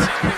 This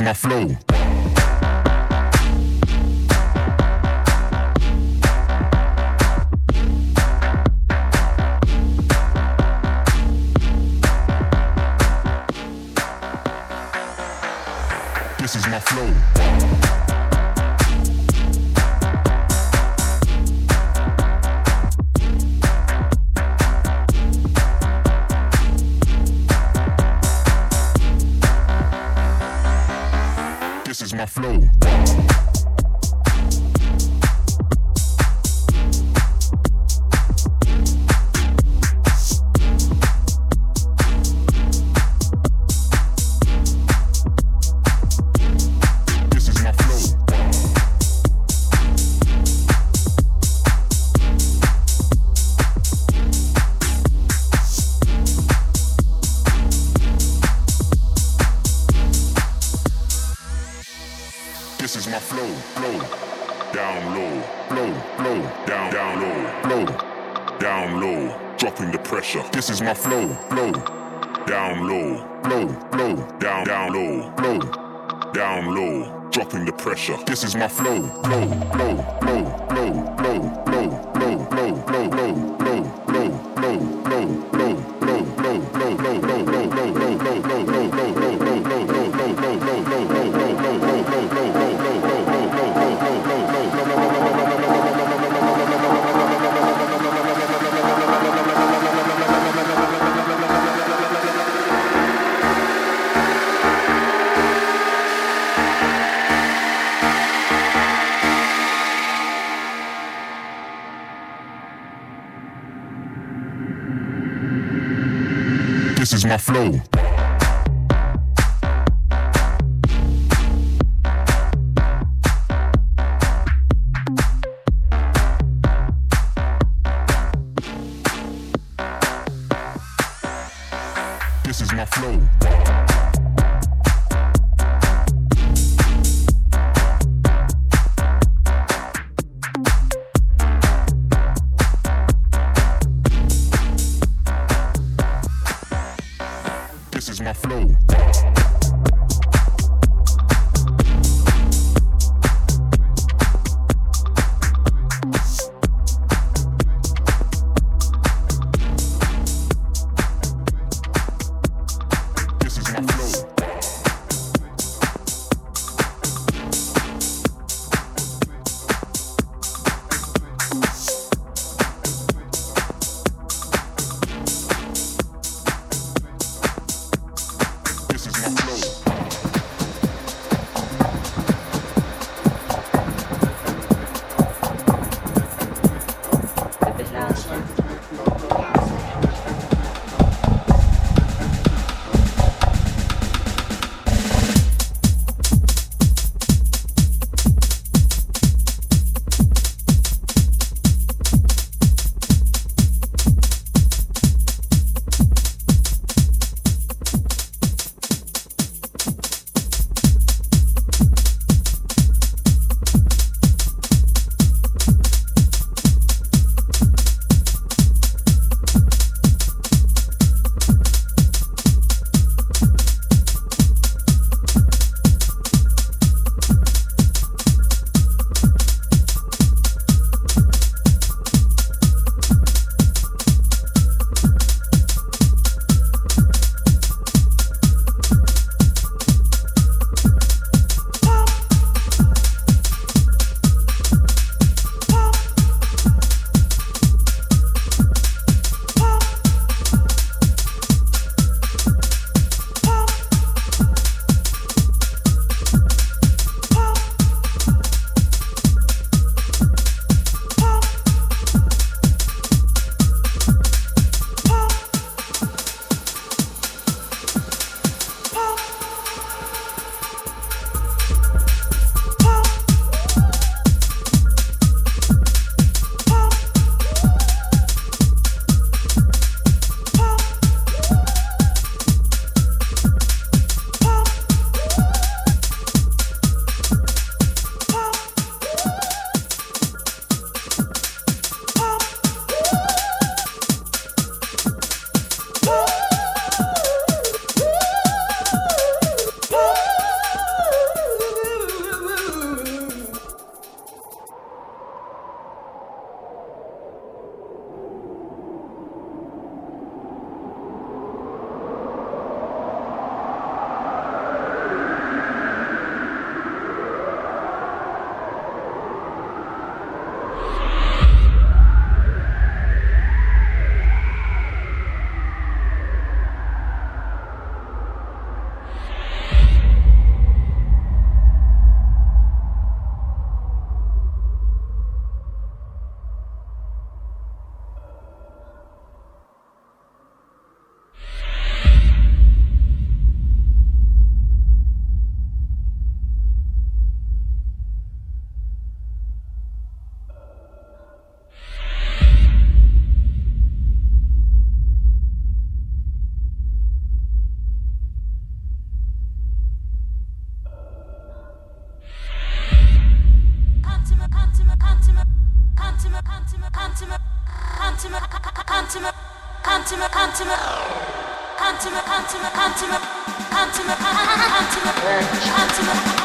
my flow. flow. I'm to the, I'm to the, I'm to the, I'm to the, I'm to the.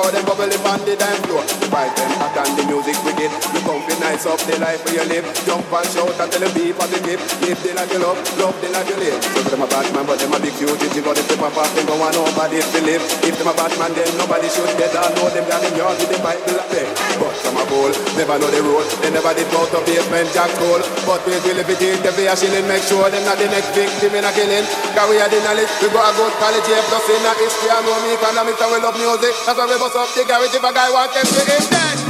how them bubble on the dime floor. Fight them hot and the music wicked. You come be nice up the life where you live. Jump and shout and tell them people to give. Live the life you love, love the life you live. So them a bad man, but them a big huge. If you got the flip up off, them go on nobody to live. If them a bad man, then nobody should get all know them down in yard with the Bible up there. But some a bull, never know the road. They never did both of Basement Jaxx hole. But we will if it is the fear shilling, make sure them not the next victim in a killing. Cause we are the knowledge, we got a good college, yeah, plus in a history, I know me economics and we love music. That's why we bust up the garage if a guy want them to him dead.